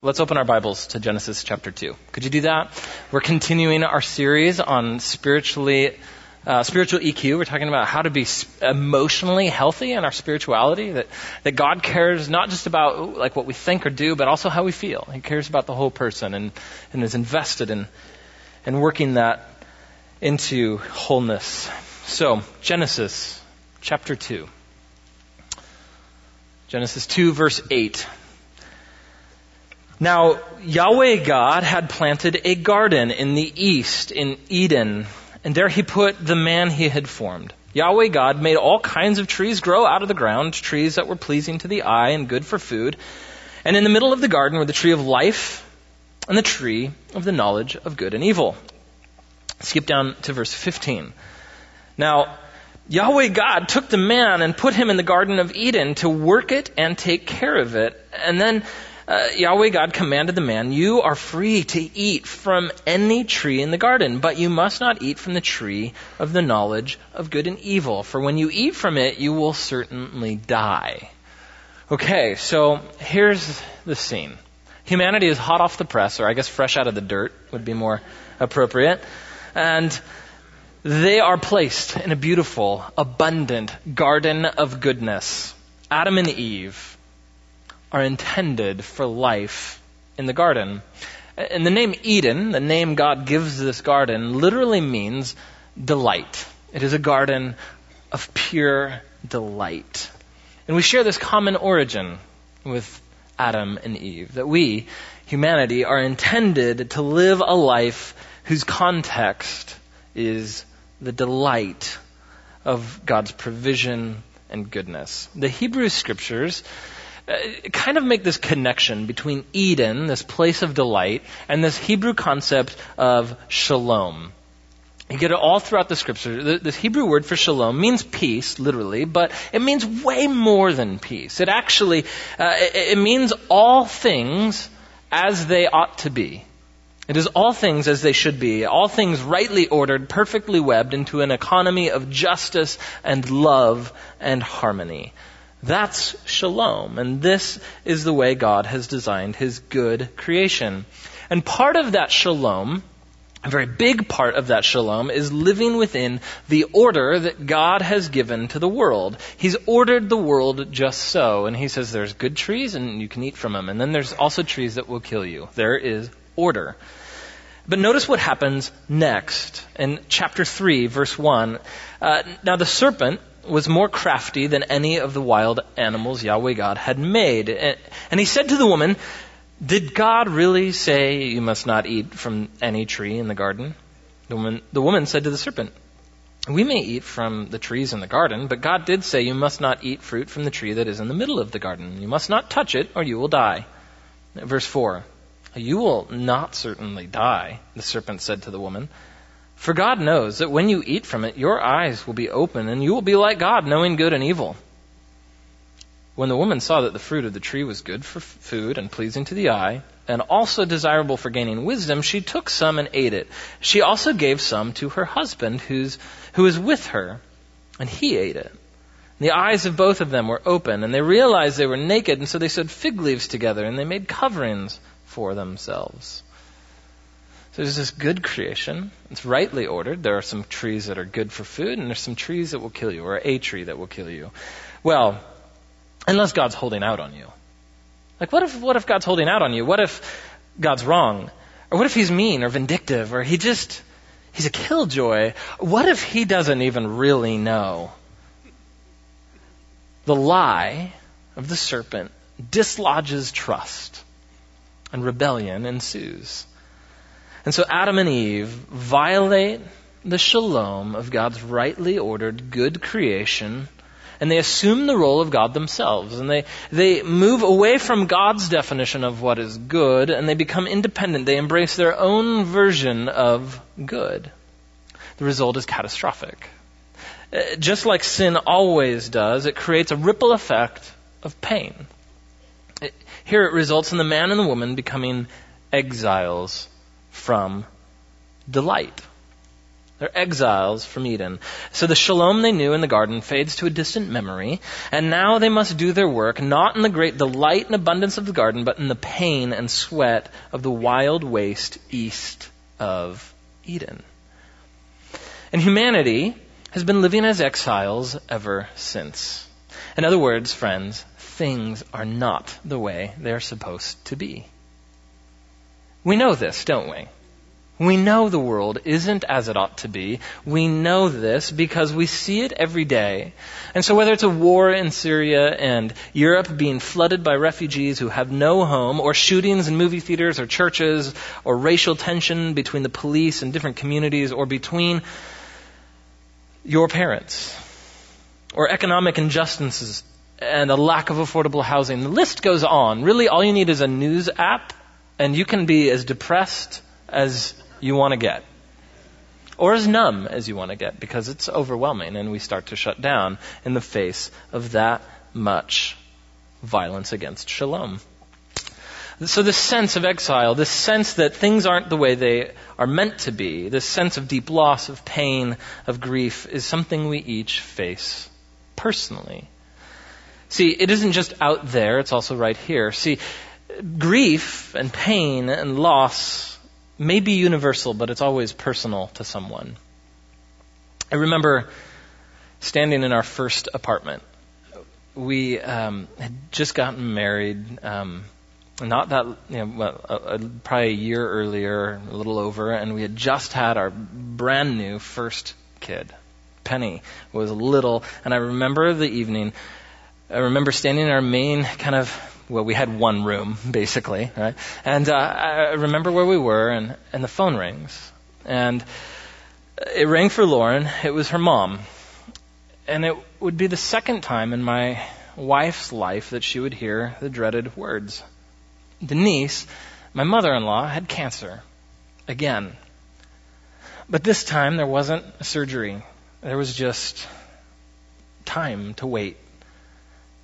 Let's open our Bibles to Genesis chapter 2. Could you do that? We're continuing our series on spiritually, uh, spiritual EQ. We're talking about how to be emotionally healthy in our spirituality. That, that God cares not just about like what we think or do, but also how we feel. He cares about the whole person and, and is invested in, in working that into wholeness. So, Genesis chapter 2. Genesis 2 verse 8. Now, Yahweh God had planted a garden in the east in Eden, and there he put the man he had formed. Yahweh God made all kinds of trees grow out of the ground, trees that were pleasing to the eye and good for food. And in the middle of the garden were the tree of life and the tree of the knowledge of good and evil. Skip down to verse 15. Now, Yahweh God took the man and put him in the Garden of Eden to work it and take care of it. And then uh, Yahweh God commanded the man, You are free to eat from any tree in the garden, but you must not eat from the tree of the knowledge of good and evil, for when you eat from it, you will certainly die. Okay, so here's the scene. Humanity is hot off the press, or I guess fresh out of the dirt would be more appropriate. And they are placed in a beautiful, abundant garden of goodness. Adam and Eve are intended for life in the garden. And the name Eden, the name God gives this garden, literally means delight. It is a garden of pure delight. And we share this common origin with Adam and Eve, that we, humanity, are intended to live a life whose context is the delight of God's provision and goodness. The Hebrew scriptures kind of make this connection between Eden, this place of delight, and this Hebrew concept of shalom. You get it all throughout the scripture. This Hebrew word for shalom means peace, literally, but it means way more than peace. It actually, uh, it, it means all things as they ought to be. It is all things as they should be, all things rightly ordered, perfectly webbed into an economy of justice and love and harmony. That's shalom. And this is the way God has designed his good creation. And part of that shalom, a very big part of that shalom, is living within the order that God has given to the world. He's ordered the world just so. And he says there's good trees and you can eat from them. And then there's also trees that will kill you. There is order. But notice what happens next in chapter 3, verse 1. Uh, now the serpent was more crafty than any of the wild animals Yahweh God had made. And he said to the woman, Did God really say you must not eat from any tree in the garden? The woman, the woman said to the serpent, We may eat from the trees in the garden, but God did say you must not eat fruit from the tree that is in the middle of the garden. You must not touch it, or you will die. Verse 4 You will not certainly die, the serpent said to the woman. For God knows that when you eat from it, your eyes will be open, and you will be like God, knowing good and evil. When the woman saw that the fruit of the tree was good for food and pleasing to the eye, and also desirable for gaining wisdom, she took some and ate it. She also gave some to her husband, who's, who was with her, and he ate it. And The eyes of both of them were open, and they realized they were naked, and so they sewed fig leaves together, and they made coverings for themselves. So there's this good creation. It's rightly ordered. There are some trees that are good for food, and there's some trees that will kill you, or a tree that will kill you. Well, unless God's holding out on you. Like, what if, what if God's holding out on you? What if God's wrong? Or what if he's mean or vindictive? Or he just, he's a killjoy? What if he doesn't even really know? The lie of the serpent dislodges trust, and rebellion ensues. And so Adam and Eve violate the shalom of God's rightly ordered good creation and they assume the role of God themselves. And they, they move away from God's definition of what is good and they become independent. They embrace their own version of good. The result is catastrophic. Uh, just like sin always does, it creates a ripple effect of pain. It, here it results in the man and the woman becoming exiles from delight. They're exiles from Eden. So the shalom they knew in the garden fades to a distant memory, and now they must do their work not in the great delight and abundance of the garden, but in the pain and sweat of the wild waste east of Eden. And humanity has been living as exiles ever since. In other words, friends, things are not the way they're supposed to be. We know this, don't we? We know the world isn't as it ought to be. We know this because we see it every day. And so whether it's a war in Syria and Europe being flooded by refugees who have no home, or shootings in movie theaters or churches, or racial tension between the police and different communities, or between your parents, or economic injustices and a lack of affordable housing, the list goes on. Really, all you need is a news app, and you can be as depressed as you want to get. Or as numb as you want to get because it's overwhelming and we start to shut down in the face of that much violence against shalom. So this sense of exile, this sense that things aren't the way they are meant to be, this sense of deep loss, of pain, of grief, is something we each face personally. See, it isn't just out there, it's also right here. See, grief and pain and loss may be universal, but it's always personal to someone. I remember standing in our first apartment. We um, had just gotten married, um, not that, you know, well, uh, probably a year earlier, a little over, and we had just had our brand new first kid. Penny was little, and I remember the evening. I remember standing in our main kind of well, we had one room basically, right? And uh, I remember where we were, and and the phone rings, and it rang for Lauren. It was her mom, and it would be the second time in my wife's life that she would hear the dreaded words. Denise, my mother-in-law, had cancer again, but this time there wasn't a surgery. There was just time to wait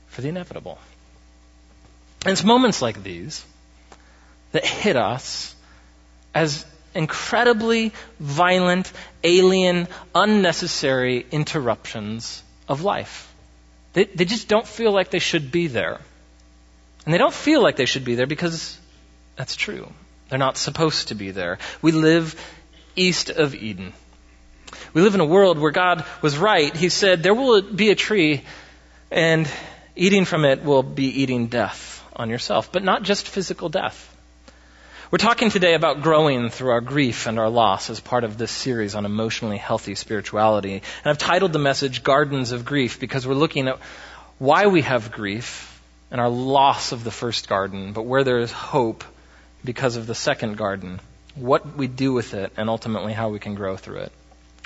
for the inevitable. And it's moments like these that hit us as incredibly violent, alien, unnecessary interruptions of life. They, they just don't feel like they should be there. And they don't feel like they should be there because that's true. They're not supposed to be there. We live east of Eden. We live in a world where God was right. He said, There will be a tree, and eating from it will be eating death on yourself, but not just physical death. We're talking today about growing through our grief and our loss as part of this series on emotionally healthy spirituality. And I've titled the message Gardens of Grief because we're looking at why we have grief and our loss of the first garden, but where there is hope because of the second garden, what we do with it, and ultimately how we can grow through it.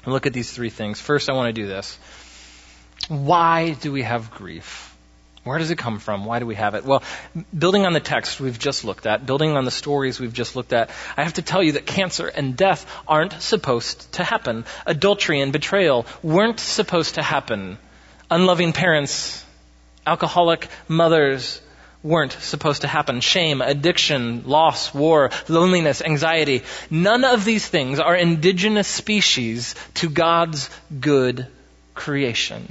And look at these three things. First, I want to do this. Why do we have grief? Where does it come from? Why do we have it? Well, building on the text we've just looked at, building on the stories we've just looked at, I have to tell you that cancer and death aren't supposed to happen. Adultery and betrayal weren't supposed to happen. Unloving parents, alcoholic mothers weren't supposed to happen. Shame, addiction, loss, war, loneliness, anxiety. None of these things are indigenous species to God's good creation.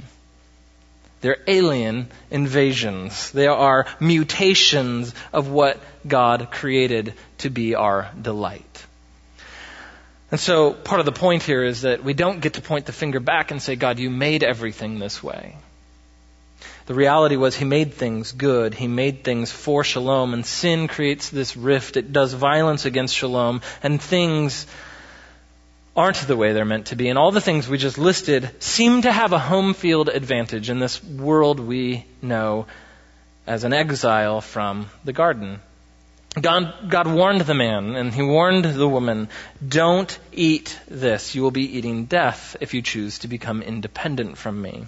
They're alien invasions. They are mutations of what God created to be our delight. And so part of the point here is that we don't get to point the finger back and say, God, you made everything this way. The reality was he made things good. He made things for shalom and sin creates this rift. It does violence against shalom and things aren't the way they're meant to be. And all the things we just listed seem to have a home field advantage in this world we know as an exile from the garden. God, God warned the man and he warned the woman, don't eat this. You will be eating death if you choose to become independent from me.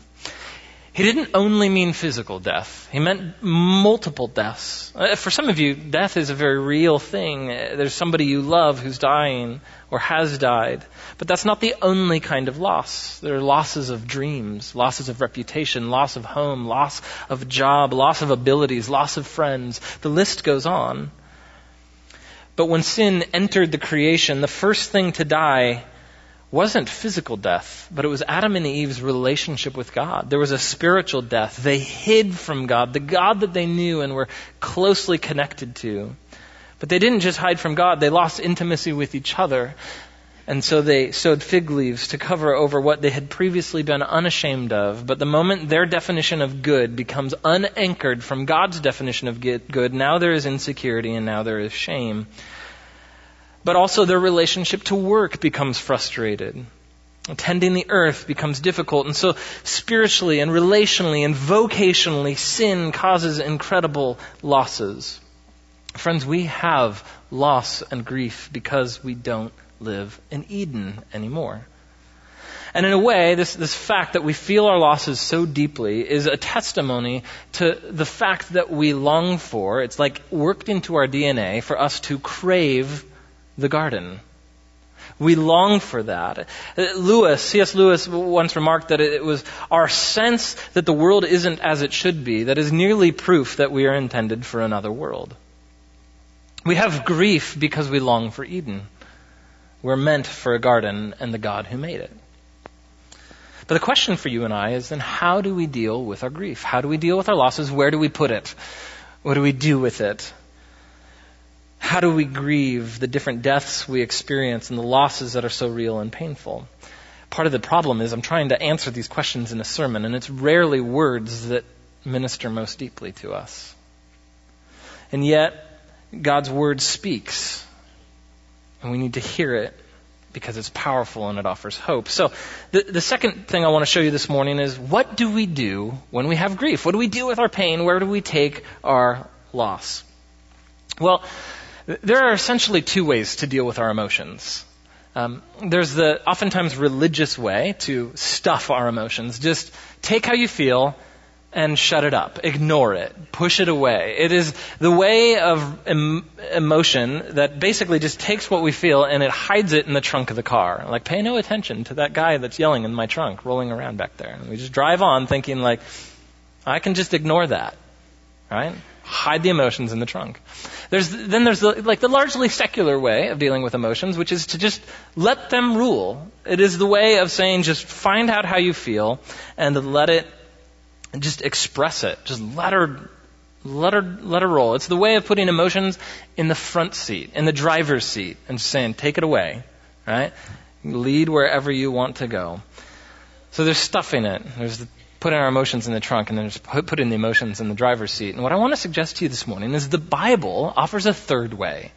He didn't only mean physical death. He meant multiple deaths. Uh, for some of you, death is a very real thing. Uh, there's somebody you love who's dying or has died. But that's not the only kind of loss. There are losses of dreams, losses of reputation, loss of home, loss of job, loss of abilities, loss of friends. The list goes on. But when sin entered the creation, the first thing to die wasn't physical death, but it was Adam and Eve's relationship with God. There was a spiritual death. They hid from God, the God that they knew and were closely connected to. But they didn't just hide from God, they lost intimacy with each other. And so they sewed fig leaves to cover over what they had previously been unashamed of. But the moment their definition of good becomes unanchored from God's definition of good, now there is insecurity and now there is shame. But also their relationship to work becomes frustrated. Tending the earth becomes difficult. And so spiritually and relationally and vocationally, sin causes incredible losses. Friends, we have loss and grief because we don't live in Eden anymore. And in a way, this, this fact that we feel our losses so deeply is a testimony to the fact that we long for, it's like worked into our DNA for us to crave the garden. We long for that. Uh, Lewis, C.S. Lewis once remarked that it was our sense that the world isn't as it should be that is nearly proof that we are intended for another world. We have grief because we long for Eden. We're meant for a garden and the God who made it. But the question for you and I is then how do we deal with our grief? How do we deal with our losses? Where do we put it? What do we do with it? How do we grieve the different deaths we experience and the losses that are so real and painful? Part of the problem is I'm trying to answer these questions in a sermon, and it's rarely words that minister most deeply to us. And yet, God's word speaks, and we need to hear it because it's powerful and it offers hope. So, the, the second thing I want to show you this morning is what do we do when we have grief? What do we do with our pain? Where do we take our loss? Well, there are essentially two ways to deal with our emotions. Um, there's the oftentimes religious way to stuff our emotions. Just take how you feel and shut it up. Ignore it. Push it away. It is the way of em- emotion that basically just takes what we feel and it hides it in the trunk of the car. Like, pay no attention to that guy that's yelling in my trunk, rolling around back there. And we just drive on thinking like, I can just ignore that. Right? Hide the emotions in the trunk. There's, then there's the, like the largely secular way of dealing with emotions, which is to just let them rule. It is the way of saying just find out how you feel and let it, just express it. Just let her, let her, let her roll. It's the way of putting emotions in the front seat, in the driver's seat, and saying, take it away, right? Lead wherever you want to go. So there's stuffing it. There's the put our emotions in the trunk and then just put, in the emotions in the driver's seat. And what I want to suggest to you this morning is the Bible offers a third way.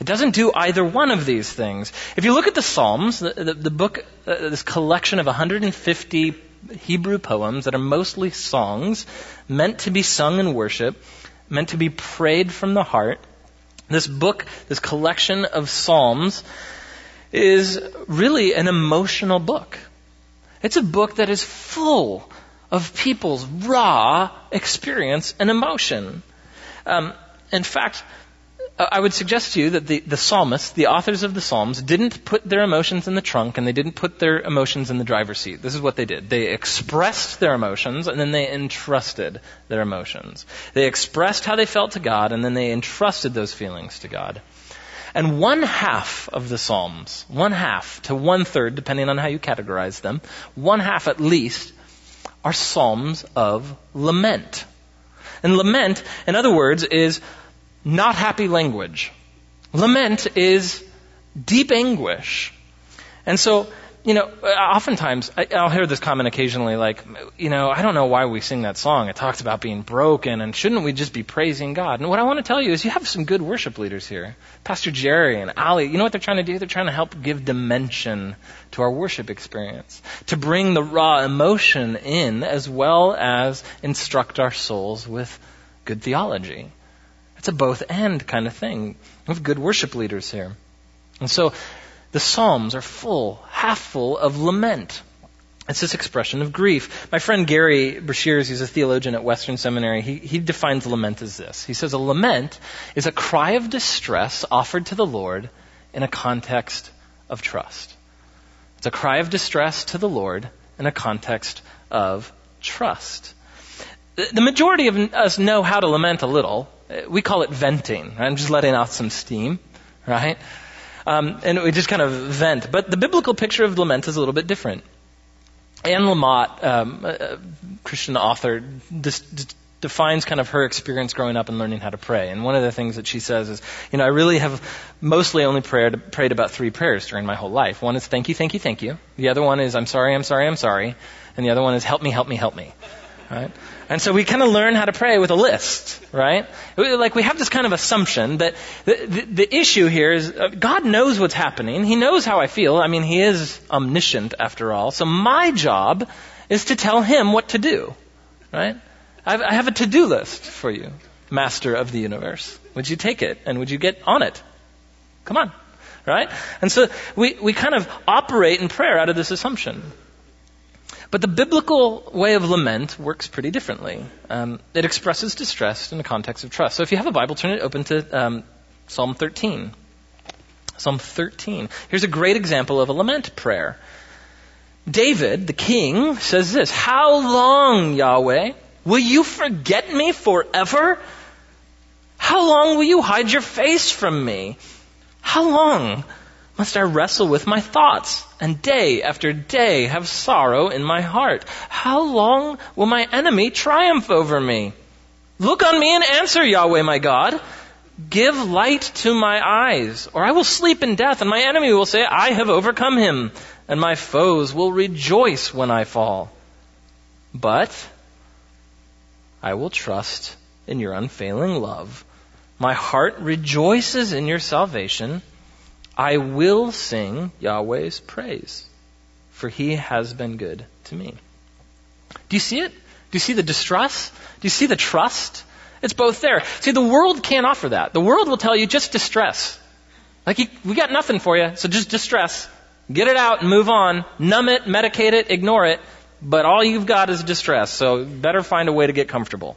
It doesn't do either one of these things. If you look at the Psalms, the, the, the book, uh, this collection of 150 Hebrew poems that are mostly songs, meant to be sung in worship, meant to be prayed from the heart, this book, this collection of Psalms, is really an emotional book. It's a book that is full of people's raw experience and emotion. Um, in fact, I would suggest to you that the, the psalmists, the authors of the Psalms, didn't put their emotions in the trunk and they didn't put their emotions in the driver's seat. This is what they did. They expressed their emotions and then they entrusted their emotions. They expressed how they felt to God and then they entrusted those feelings to God. And one half of the Psalms, one half to one third, depending on how you categorize them, one half at least, are psalms of lament. And lament, in other words, is not happy language. Lament is deep anguish. And so, you know, uh, oftentimes I, will hear this comment occasionally, like, you know, I don't know why we sing that song. It talks about being broken, and shouldn't we just be praising God? And what I want to tell you is, you have some good worship leaders here, Pastor Jerry and Ali. You know what they're trying to do? They're trying to help give dimension to our worship experience, to bring the raw emotion in, as well as instruct our souls with good theology. It's a both and kind of thing. We have good worship leaders here. And so the Psalms are full, half full of lament. It's this expression of grief. My friend Gary Breshears, he's a theologian at Western Seminary, he, he defines lament as this. He says a lament is a cry of distress offered to the Lord in a context of trust. It's a cry of distress to the Lord in a context of trust. The majority of us know how to lament a little. We call it venting. Right? I'm just letting out some steam, right? Um, and we just kind of vent. But the biblical picture of lament is a little bit different. Anne Lamott, um, a Christian author, dis- defines kind of her experience growing up and learning how to pray. And one of the things that she says is, you know, I really have mostly only prayed, prayed about three prayers during my whole life. One is thank you, thank you, thank you. The other one is I'm sorry, I'm sorry, I'm sorry. And the other one is help me, help me, help me. Right? And so we kind of learn how to pray with a list, right? Like we have this kind of assumption that the, the, the issue here is uh, God knows what's happening. He knows how I feel. I mean, He is omniscient after all. So my job is to tell Him what to do, right? I have a to-do list for you, Master of the universe. Would you take it and would you get on it? Come on, right? And so we, we kind of operate in prayer out of this assumption. But the biblical way of lament works pretty differently. Um, it expresses distress in the context of trust. So if you have a Bible, turn it open to um, Psalm 13. Psalm 13. Here's a great example of a lament prayer. David, the king, says this How long, Yahweh, will you forget me forever? How long will you hide your face from me? How long must I wrestle with my thoughts and day after day have sorrow in my heart? How long will my enemy triumph over me? Look on me and answer, Yahweh my God. Give light to my eyes, or I will sleep in death, and my enemy will say, I have overcome him, and my foes will rejoice when I fall. But I will trust in your unfailing love. My heart rejoices in your salvation. I will sing Yahweh's praise, for he has been good to me. Do you see it? Do you see the distress? Do you see the trust? It's both there. See, the world can't offer that. The world will tell you just distress. Like, you, we got nothing for you, so just distress. Get it out and move on. Numb it, medicate it, ignore it. But all you've got is distress, so better find a way to get comfortable.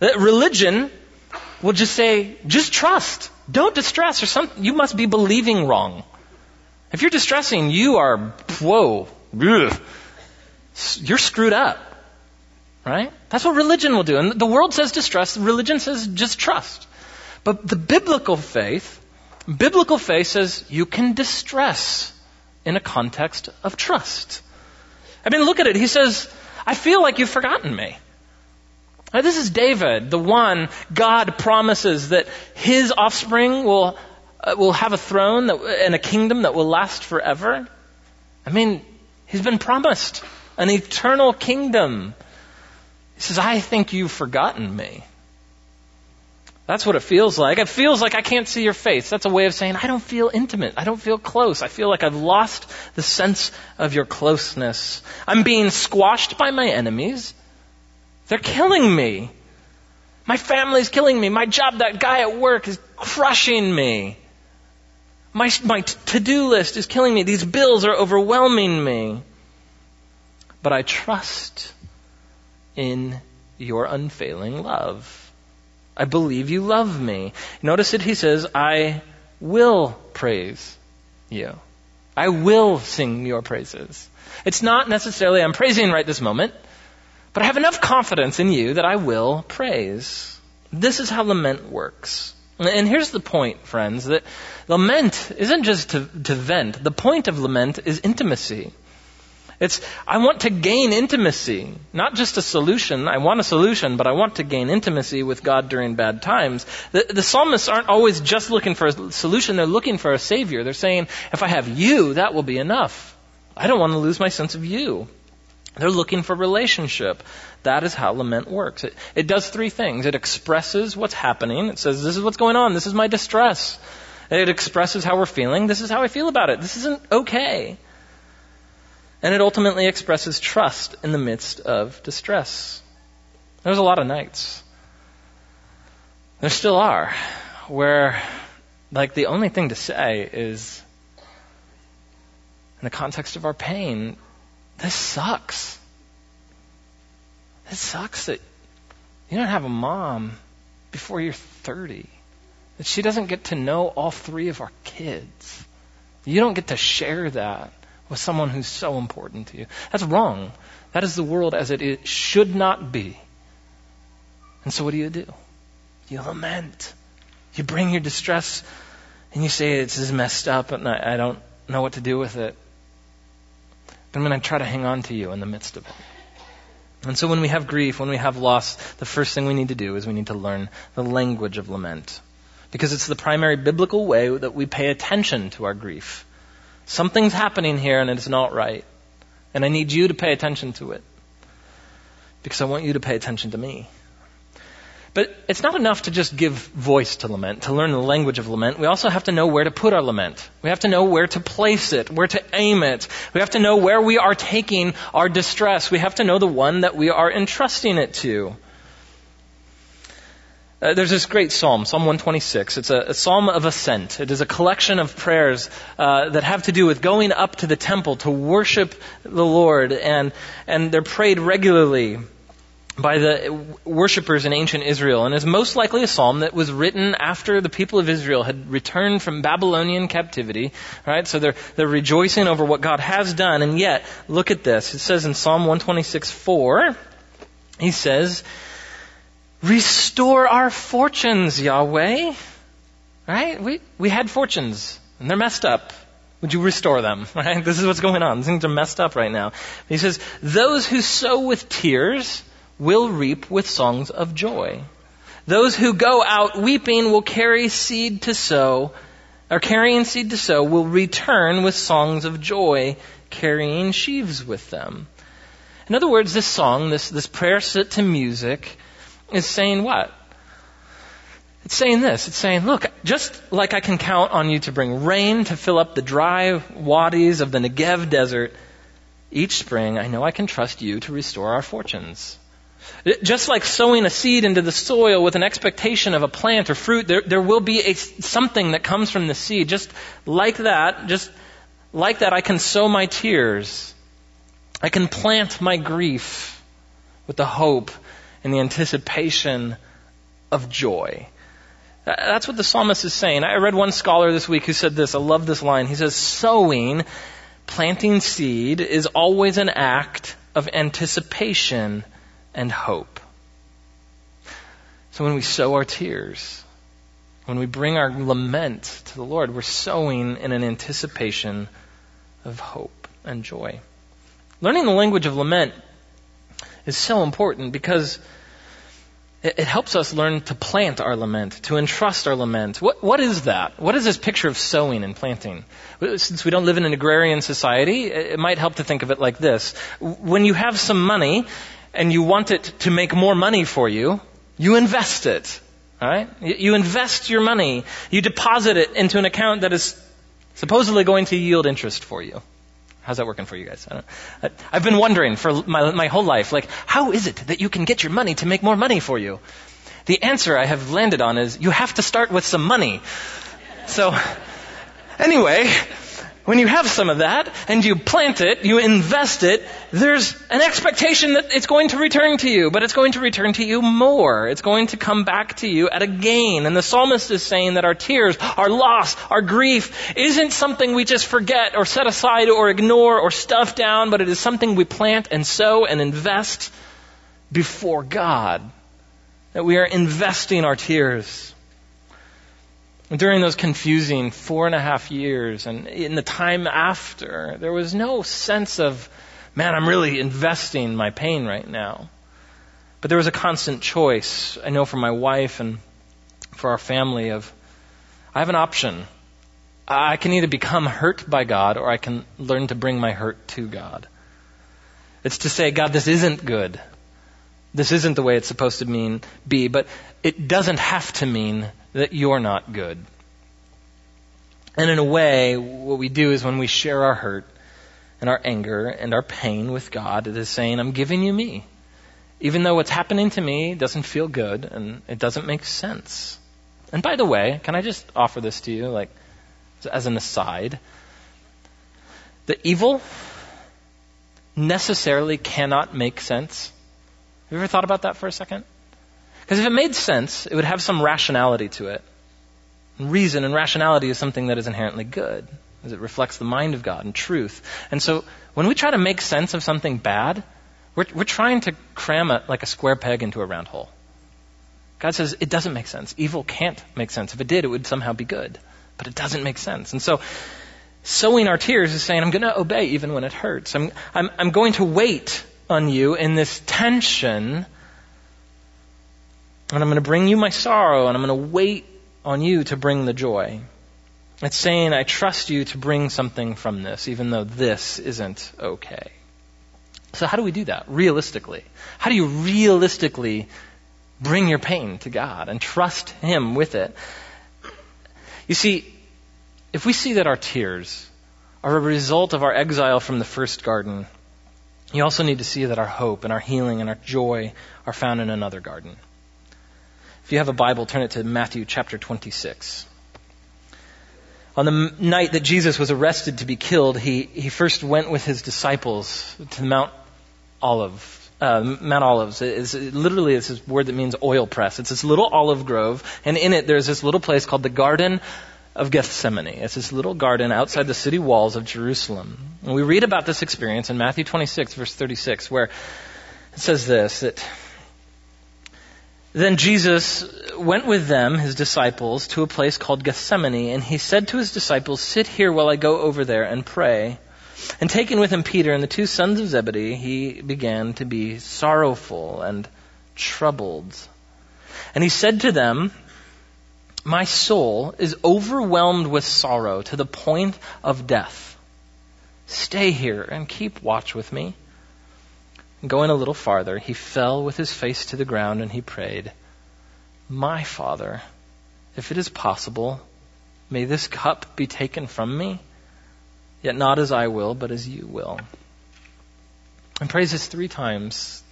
Religion will just say, just trust. Don't distress or something. You must be believing wrong. If you're distressing, you are, whoa, ugh, you're screwed up. Right? That's what religion will do. And the world says distress, religion says just trust. But the biblical faith, biblical faith says you can distress in a context of trust. I mean, look at it. He says, I feel like you've forgotten me. Now, this is David, the one God promises that his offspring will, uh, will have a throne that, and a kingdom that will last forever. I mean, he's been promised an eternal kingdom. He says, I think you've forgotten me. That's what it feels like. It feels like I can't see your face. That's a way of saying I don't feel intimate. I don't feel close. I feel like I've lost the sense of your closeness. I'm being squashed by my enemies. They're killing me. My family's killing me. My job, that guy at work is crushing me. My, my to-do list is killing me. These bills are overwhelming me. But I trust in your unfailing love. I believe you love me. Notice that he says, I will praise you. I will sing your praises. It's not necessarily I'm praising right this moment. But I have enough confidence in you that I will praise. This is how lament works. And here's the point, friends, that lament isn't just to, to vent. The point of lament is intimacy. It's, I want to gain intimacy, not just a solution. I want a solution, but I want to gain intimacy with God during bad times. The, the psalmists aren't always just looking for a solution, they're looking for a savior. They're saying, if I have you, that will be enough. I don't want to lose my sense of you. They're looking for relationship. That is how lament works. It, it does three things. It expresses what's happening. It says, this is what's going on. This is my distress. It expresses how we're feeling. This is how I feel about it. This isn't okay. And it ultimately expresses trust in the midst of distress. There's a lot of nights. There still are, where, like, the only thing to say is, in the context of our pain, this sucks. This sucks that you don't have a mom before you're 30. That she doesn't get to know all three of our kids. You don't get to share that with someone who's so important to you. That's wrong. That is the world as it is, should not be. And so what do you do? You lament. You bring your distress And you say it's just messed up and I, I don't know what to do with it. But I'm going to try to hang on to you in the midst of it. And so when we have grief, when we have loss, the first thing we need to do is we need to learn the language of lament. Because it's the primary biblical way that we pay attention to our grief. Something's happening here and it's not right. And I need you to pay attention to it. Because I want you to pay attention to me. But it's not enough to just give voice to lament, to learn the language of lament. We also have to know where to put our lament. We have to know where to place it, where to aim it. We have to know where we are taking our distress. We have to know the one that we are entrusting it to. Uh, there's this great psalm, Psalm 126. It's a, a, psalm of ascent. It is a collection of prayers uh, that have to do with going up to the temple to worship the Lord, and and they're prayed regularly by the worshippers in ancient Israel, and is most likely a psalm that was written after the people of Israel had returned from Babylonian captivity. Right, so they're they're rejoicing over what God has done, and yet look at this. It says in Psalm 126:4, he says, "Restore our fortunes, Yahweh." Right, we we had fortunes, and they're messed up. Would you restore them? Right, this is what's going on. Things are messed up right now. He says, "Those who sow with tears." Will reap with songs of joy. Those who go out weeping will carry seed to sow, or carrying seed to sow will return with songs of joy, carrying sheaves with them. In other words, this song, this, this prayer set to music, is saying what? It's saying this. It's saying, look, just like I can count on you to bring rain to fill up the dry wadis of the Negev desert, each spring I know I can trust you to restore our fortunes. Just like sowing a seed into the soil with an expectation of a plant or fruit, there, there will be a, something that comes from the seed. Just like that, just like that, I can sow my tears. I can plant my grief with the hope and the anticipation of joy. That's what the psalmist is saying. I read one scholar this week who said this. I love this line. He says, sowing, planting seed is always an act of anticipation and hope. So when we sow our tears, when we bring our lament to the Lord, we're sowing in an anticipation of hope and joy. Learning the language of lament is so important because it, it helps us learn to plant our lament, to entrust our lament. What, what is that? What is this picture of sowing and planting? Since we don't live in an agrarian society, it might help to think of it like this. When you have some money and you want it to make more money for you, you invest it. Alright? You invest your money. You deposit it into an account that is supposedly going to yield interest for you. How's that working for you guys? I have been wondering for my, my whole life, like, how is it that you can get your money to make more money for you? The answer I have landed on is you have to start with some money. So, anyway, when you have some of that and you plant it, you invest it, there's an expectation that it's going to return to you, but it's going to return to you more. It's going to come back to you at a gain. And the psalmist is saying that our tears, our loss, our grief isn't something we just forget or set aside or ignore or stuff down, but it is something we plant and sow and invest before God. That we are investing our tears during those confusing four and a half years and in the time after, there was no sense of, man, I'm really investing my pain right now. But there was a constant choice, I know for my wife and for our family, of I have an option. I can either become hurt by God or I can learn to bring my hurt to God. It's to say, God, this isn't good. This isn't the way it's supposed to mean be, but it doesn't have to mean that you're not good. And in a way, what we do is when we share our hurt and our anger and our pain with God, it is saying, I'm giving you me. Even though what's happening to me doesn't feel good and it doesn't make sense. And by the way, can I just offer this to you, like, as an aside? The evil necessarily cannot make sense. Have you ever thought about that for a second? Because if it made sense, it would have some rationality to it. And reason and rationality is something that is inherently good, as it reflects the mind of God and truth. And so when we try to make sense of something bad, we're, we're trying to cram it like a square peg into a round hole. God says it doesn't make sense. Evil can't make sense. If it did, it would somehow be good. but it doesn't make sense. And so, sowing our tears is saying, I'm going to obey even when it hurts. I'm, I'm, I'm going to wait on you in this tension, and I'm going to bring you my sorrow, and I'm going to wait on you to bring the joy. It's saying, I trust you to bring something from this, even though this isn't okay. So, how do we do that realistically? How do you realistically bring your pain to God and trust Him with it? You see, if we see that our tears are a result of our exile from the first garden, you also need to see that our hope and our healing and our joy are found in another garden. If you have a Bible, turn it to Matthew chapter 26. On the night that Jesus was arrested to be killed, he, he first went with his disciples to Mount Olive. Uh, Mount Olives. It literally, it's this word that means oil press. It's this little olive grove, and in it there's this little place called the Garden of Gethsemane. It's this little garden outside the city walls of Jerusalem. And we read about this experience in Matthew 26, verse 36, where it says this that then Jesus went with them, his disciples, to a place called Gethsemane, and he said to his disciples, Sit here while I go over there and pray. And taking with him Peter and the two sons of Zebedee, he began to be sorrowful and troubled. And he said to them, my soul is overwhelmed with sorrow to the point of death. Stay here and keep watch with me. Going a little farther, he fell with his face to the ground and he prayed, My Father, if it is possible, may this cup be taken from me, yet not as I will, but as you will. And prays this three times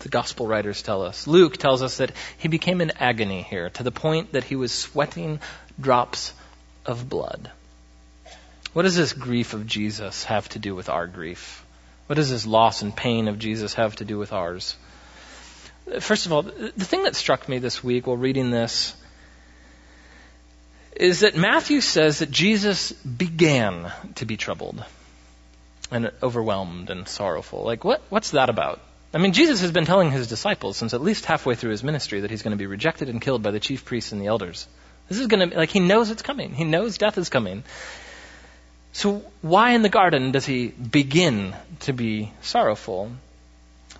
the gospel writers tell us. Luke tells us that he became in agony here to the point that he was sweating drops of blood. What does this grief of Jesus have to do with our grief? What does this loss and pain of Jesus have to do with ours? First of all, the thing that struck me this week while reading this is that Matthew says that Jesus began to be troubled and overwhelmed and sorrowful. Like, what, what's that about? I mean, Jesus has been telling his disciples since at least halfway through his ministry that he's going to be rejected and killed by the chief priests and the elders. This is going to, like, he knows it's coming. He knows death is coming. So why in the garden does he begin to be sorrowful?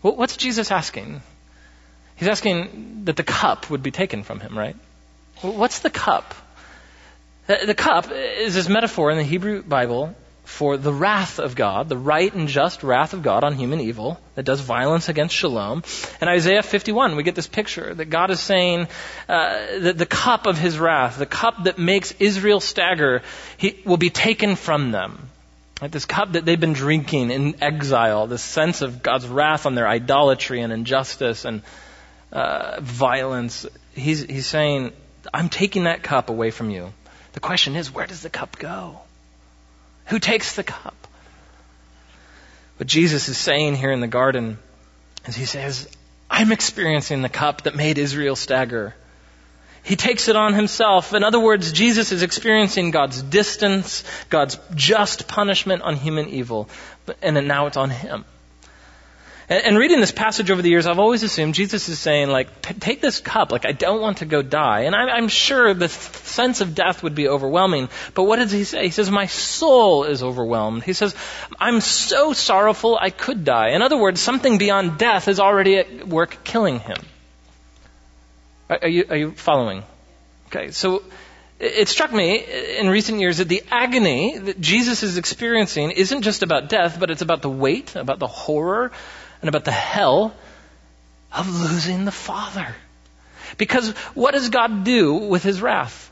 Well, what's Jesus asking? He's asking that the cup would be taken from him, right? What's the cup? The cup is this metaphor in the Hebrew Bible for the wrath of God, the right and just wrath of God on human evil that does violence against shalom. In Isaiah 51, we get this picture that God is saying uh, that the cup of his wrath, the cup that makes Israel stagger, he, will be taken from them. This cup that they've been drinking in exile, this sense of God's wrath on their idolatry and injustice and uh, violence. He's, he's saying, I'm taking that cup away from you. The question is, where does the cup go? Who takes the cup? What Jesus is saying here in the garden is he says, I'm experiencing the cup that made Israel stagger. He takes it on himself. In other words, Jesus is experiencing God's distance, God's just punishment on human evil, and now it's on him. And, reading this passage over the years, I've always assumed Jesus is saying, like, take this cup. Like, I don't want to go die. And I, I'm sure the sense of death would be overwhelming. But what does he say? He says, my soul is overwhelmed. He says, I'm so sorrowful I could die. In other words, something beyond death is already at work killing him. Are you, are you following? Okay, so it struck me in recent years that the agony that Jesus is experiencing isn't just about death, but it's about the weight, about the horror, and about the hell of losing the Father. Because what does God do with his wrath?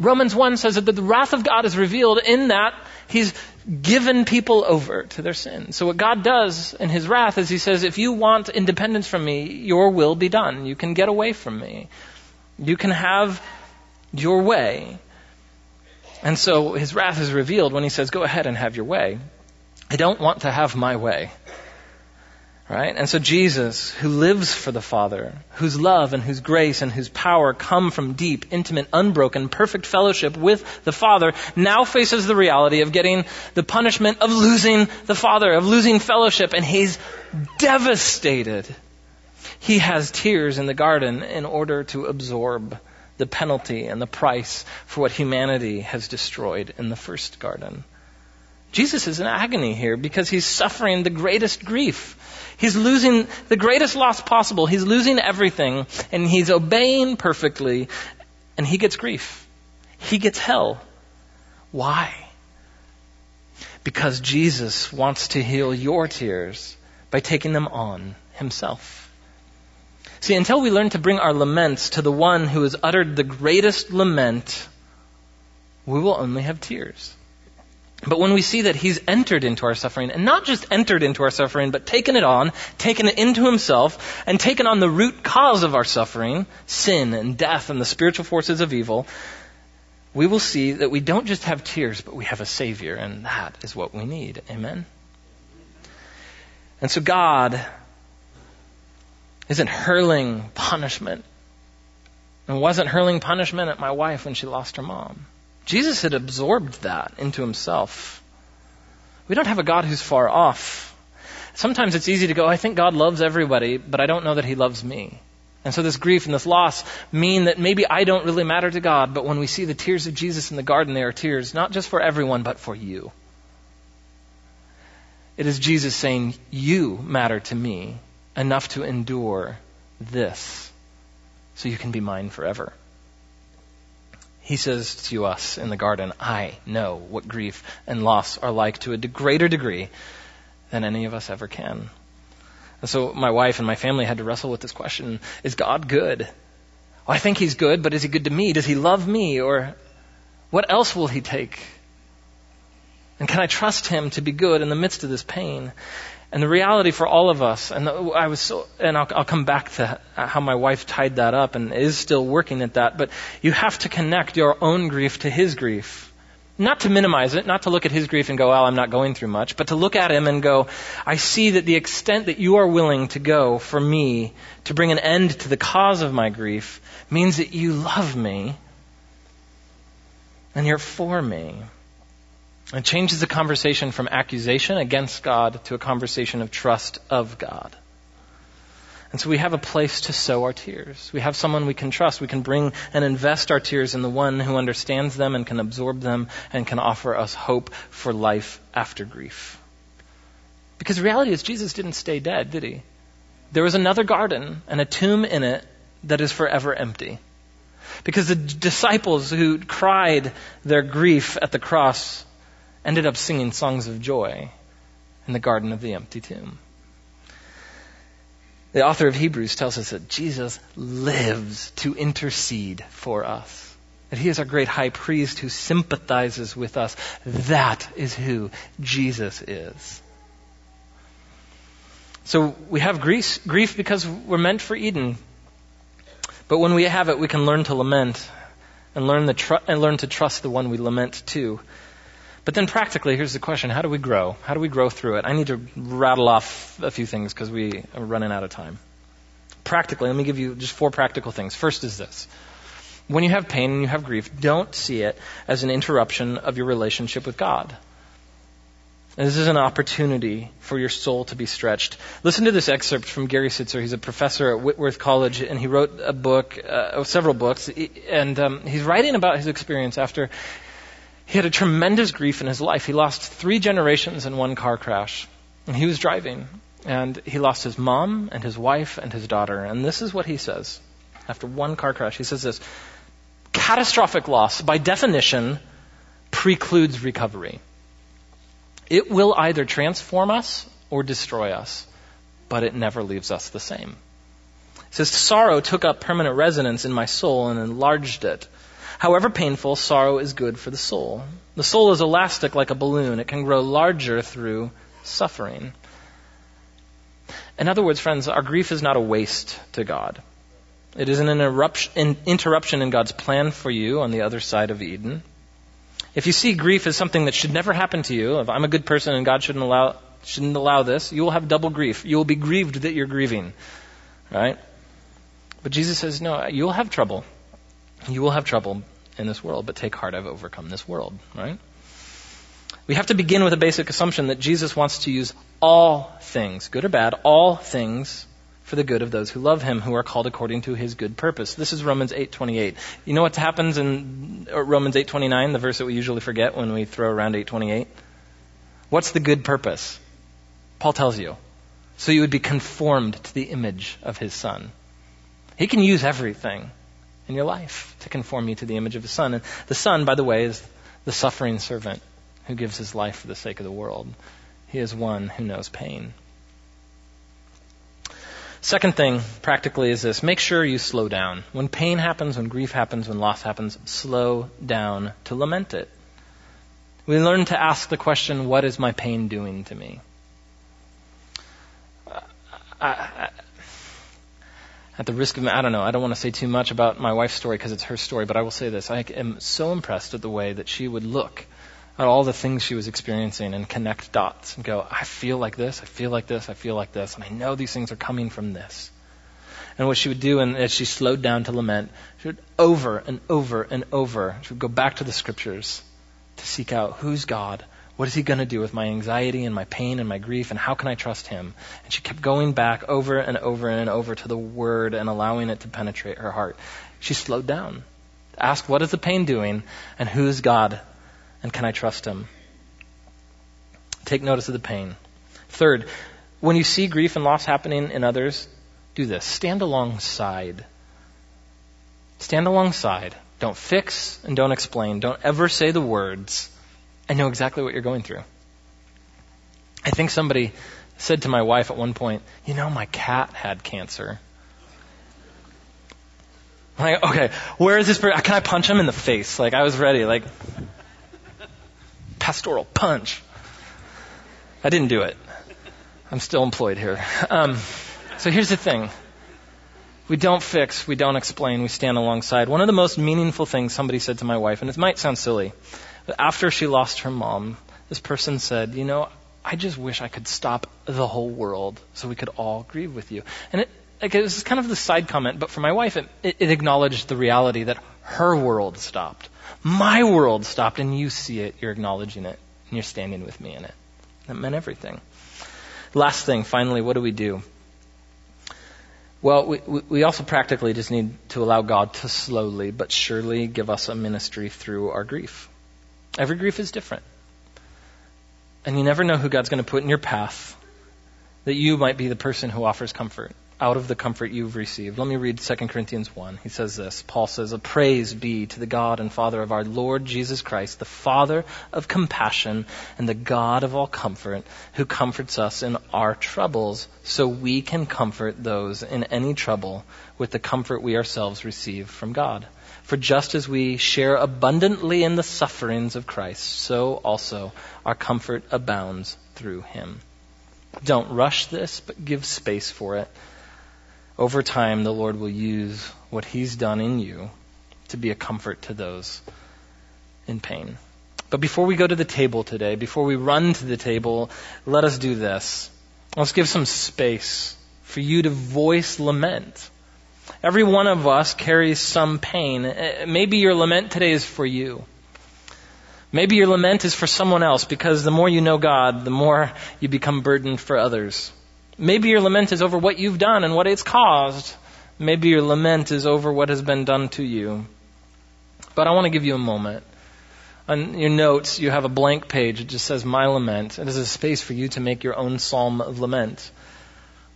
Romans 1 says that the wrath of God is revealed in that he's given people over to their sin. So what God does in his wrath is he says, if you want independence from me, your will be done. You can get away from me. You can have your way. And so his wrath is revealed when he says, go ahead and have your way. I don't want to have my way. Right? And so Jesus, who lives for the Father, whose love and whose grace and whose power come from deep, intimate, unbroken, perfect fellowship with the Father, now faces the reality of getting the punishment of losing the Father, of losing fellowship, and he's devastated. He has tears in the garden in order to absorb the penalty and the price for what humanity has destroyed in the first garden. Jesus is in agony here because he's suffering the greatest grief. He's losing the greatest loss possible. He's losing everything and he's obeying perfectly and he gets grief. He gets hell. Why? Because Jesus wants to heal your tears by taking them on himself. See, until we learn to bring our laments to the one who has uttered the greatest lament, we will only have tears. But when we see that he's entered into our suffering, and not just entered into our suffering, but taken it on, taken it into himself, and taken on the root cause of our suffering, sin and death and the spiritual forces of evil, we will see that we don't just have tears, but we have a Savior, and that is what we need. Amen? And so God isn't hurling punishment, and wasn't hurling punishment at my wife when she lost her mom. Jesus had absorbed that into himself. We don't have a God who's far off. Sometimes it's easy to go, I think God loves everybody, but I don't know that he loves me. And so this grief and this loss mean that maybe I don't really matter to God, but when we see the tears of Jesus in the garden, they are tears not just for everyone, but for you. It is Jesus saying, You matter to me enough to endure this so you can be mine forever. He says to us in the garden, I know what grief and loss are like to a greater degree than any of us ever can. And so my wife and my family had to wrestle with this question Is God good? Well, I think He's good, but is He good to me? Does He love me? Or what else will He take? And can I trust Him to be good in the midst of this pain? And the reality for all of us, and I was so, and I'll, I'll come back to how my wife tied that up and is still working at that, but you have to connect your own grief to his grief. Not to minimize it, not to look at his grief and go, well, I'm not going through much, but to look at him and go, I see that the extent that you are willing to go for me to bring an end to the cause of my grief means that you love me and you're for me. It changes the conversation from accusation against God to a conversation of trust of God. And so we have a place to sow our tears. We have someone we can trust. We can bring and invest our tears in the one who understands them and can absorb them and can offer us hope for life after grief. Because the reality is, Jesus didn't stay dead, did he? There was another garden and a tomb in it that is forever empty. Because the disciples who cried their grief at the cross ended up singing songs of joy in the garden of the empty tomb. The author of Hebrews tells us that Jesus lives to intercede for us. That he is our great high priest who sympathizes with us. That is who Jesus is. So we have grief, grief because we're meant for Eden. But when we have it, we can learn to lament and learn, tr- and learn to trust the one we lament to. But then practically, here's the question how do we grow? How do we grow through it? I need to rattle off a few things because we are running out of time. Practically, let me give you just four practical things. First is this. When you have pain and you have grief, don't see it as an interruption of your relationship with God. And this is an opportunity for your soul to be stretched. Listen to this excerpt from Gary Sittser. He's a professor at Whitworth College, and he wrote a book, uh, several books, and um, he's writing about his experience after he had a tremendous grief in his life. He lost three generations in one car crash. And he was driving. And he lost his mom and his wife and his daughter. And this is what he says after one car crash. He says this Catastrophic loss, by definition, precludes recovery. It will either transform us or destroy us, but it never leaves us the same. He says, Sorrow took up permanent residence in my soul and enlarged it. However painful, sorrow is good for the soul. The soul is elastic like a balloon. It can grow larger through suffering. In other words, friends, our grief is not a waste to God. It is an interruption in God's plan for you on the other side of Eden. If you see grief as something that should never happen to you, if I'm a good person and God shouldn't allow, shouldn't allow this, you will have double grief. You will be grieved that you're grieving. Right? But Jesus says, no, you'll have trouble. You will have trouble in this world, but take heart, I've overcome this world, right? We have to begin with a basic assumption that Jesus wants to use all things, good or bad, all things for the good of those who love him, who are called according to his good purpose. This is Romans 8:28. You know what happens in uh, Romans 8:29, the verse that we usually forget when we throw around 8:28? What's the good purpose? Paul tells you. So you would be conformed to the image of his son. He can use everything in your life to conform you to the image of his son. And the son, by the way, is the suffering servant who gives his life for the sake of the world. He is one who knows pain. Second thing, practically, is this make sure you slow down. When pain happens, when grief happens, when loss happens, slow down to lament it. We learn to ask the question, What is my pain doing to me? Uh, I, at the risk of, I don't know, I don't want to say too much about my wife's story because it's her story, but I will say this. I am so impressed at the way that she would look at all the things she was experiencing and connect dots and go, I feel like this, I feel like this, I feel like this, and I know these things are coming from this. And what she would do, and as she slowed down to lament, she would over and over and over, she would go back to the scriptures to seek out who's God, what is he going to do with my anxiety and my pain and my grief, and how can I trust him? And she kept going back over and over and over to the word and allowing it to penetrate her heart. She slowed down. Asked, what is the pain doing, and who is God and can I trust him? Take notice of the pain. Third, when you see grief and loss happening in others, do this. Stand alongside. Stand alongside. Don't fix and don't explain. Don't ever say the words. I know exactly what you're going through. I think somebody said to my wife at one point, You know, my cat had cancer. I'm like, okay, where is this person? Can I punch him in the face? Like, I was ready. Like, pastoral punch. I didn't do it. I'm still employed here. Um, so here's the thing. We don't fix, we don't explain, we stand alongside. One of the most meaningful things somebody said to my wife, and it might sound silly, after she lost her mom, this person said, You know, I just wish I could stop the whole world so we could all grieve with you. And it, like, it was kind of the side comment, but for my wife, it, it, acknowledged the reality that her world stopped. My world stopped, and you see it, you're acknowledging it, and you're standing with me in it. That meant everything. Last thing, finally, what do we do? Well, we, we also practically just need to allow God to slowly but surely give us a ministry through our grief. Every grief is different. And you never know who God's going to put in your path that you might be the person who offers comfort out of the comfort you've received. Let me read 2 Corinthians 1. He says this. Paul says, A praise be to the God and Father of our Lord Jesus Christ, the Father of compassion and the God of all comfort, who comforts us in our troubles, so we can comfort those in any trouble with the comfort we ourselves receive from God. For just as we share abundantly in the sufferings of Christ, so also our comfort abounds through him. Don't rush this, but give space for it over time, the Lord will use what He's done in you to be a comfort to those in pain. But before we go to the table today, before we run to the table, let us do this. Let's give some space for you to voice lament. Every one of us carries some pain. Uh, maybe your lament today is for you. Maybe your lament is for someone else because the more you know God, the more you become burdened for others. Maybe your lament is over what you've done and what it's caused. Maybe your lament is over what has been done to you. But I want to give you a moment. On your notes, you have a blank page. It just says My Lament. It is a space for you to make your own psalm of lament.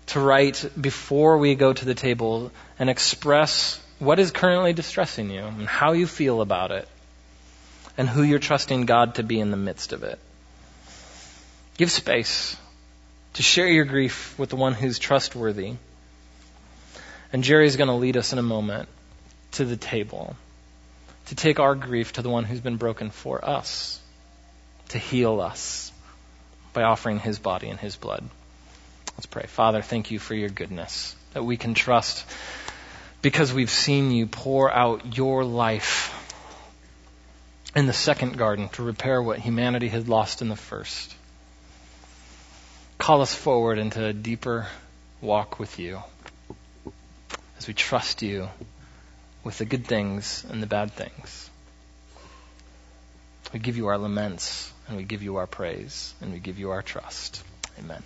To write before we go to the table and express what is currently distressing you and how you feel about it and who you're trusting God to be in the midst of it. Give space to share your grief with the one who's trustworthy. And Jerry's going to lead us in a moment to the table to take our grief to the one who's been broken for us, to heal us by offering his body and his blood. Let's pray. Father, thank you for your goodness, that we can trust because we've seen you pour out your life in the second garden to repair what humanity had lost in the first call us forward into a deeper walk with you as we trust you with the good things and the bad things. We give you our laments and we give you our praise and we give you our trust. Amen.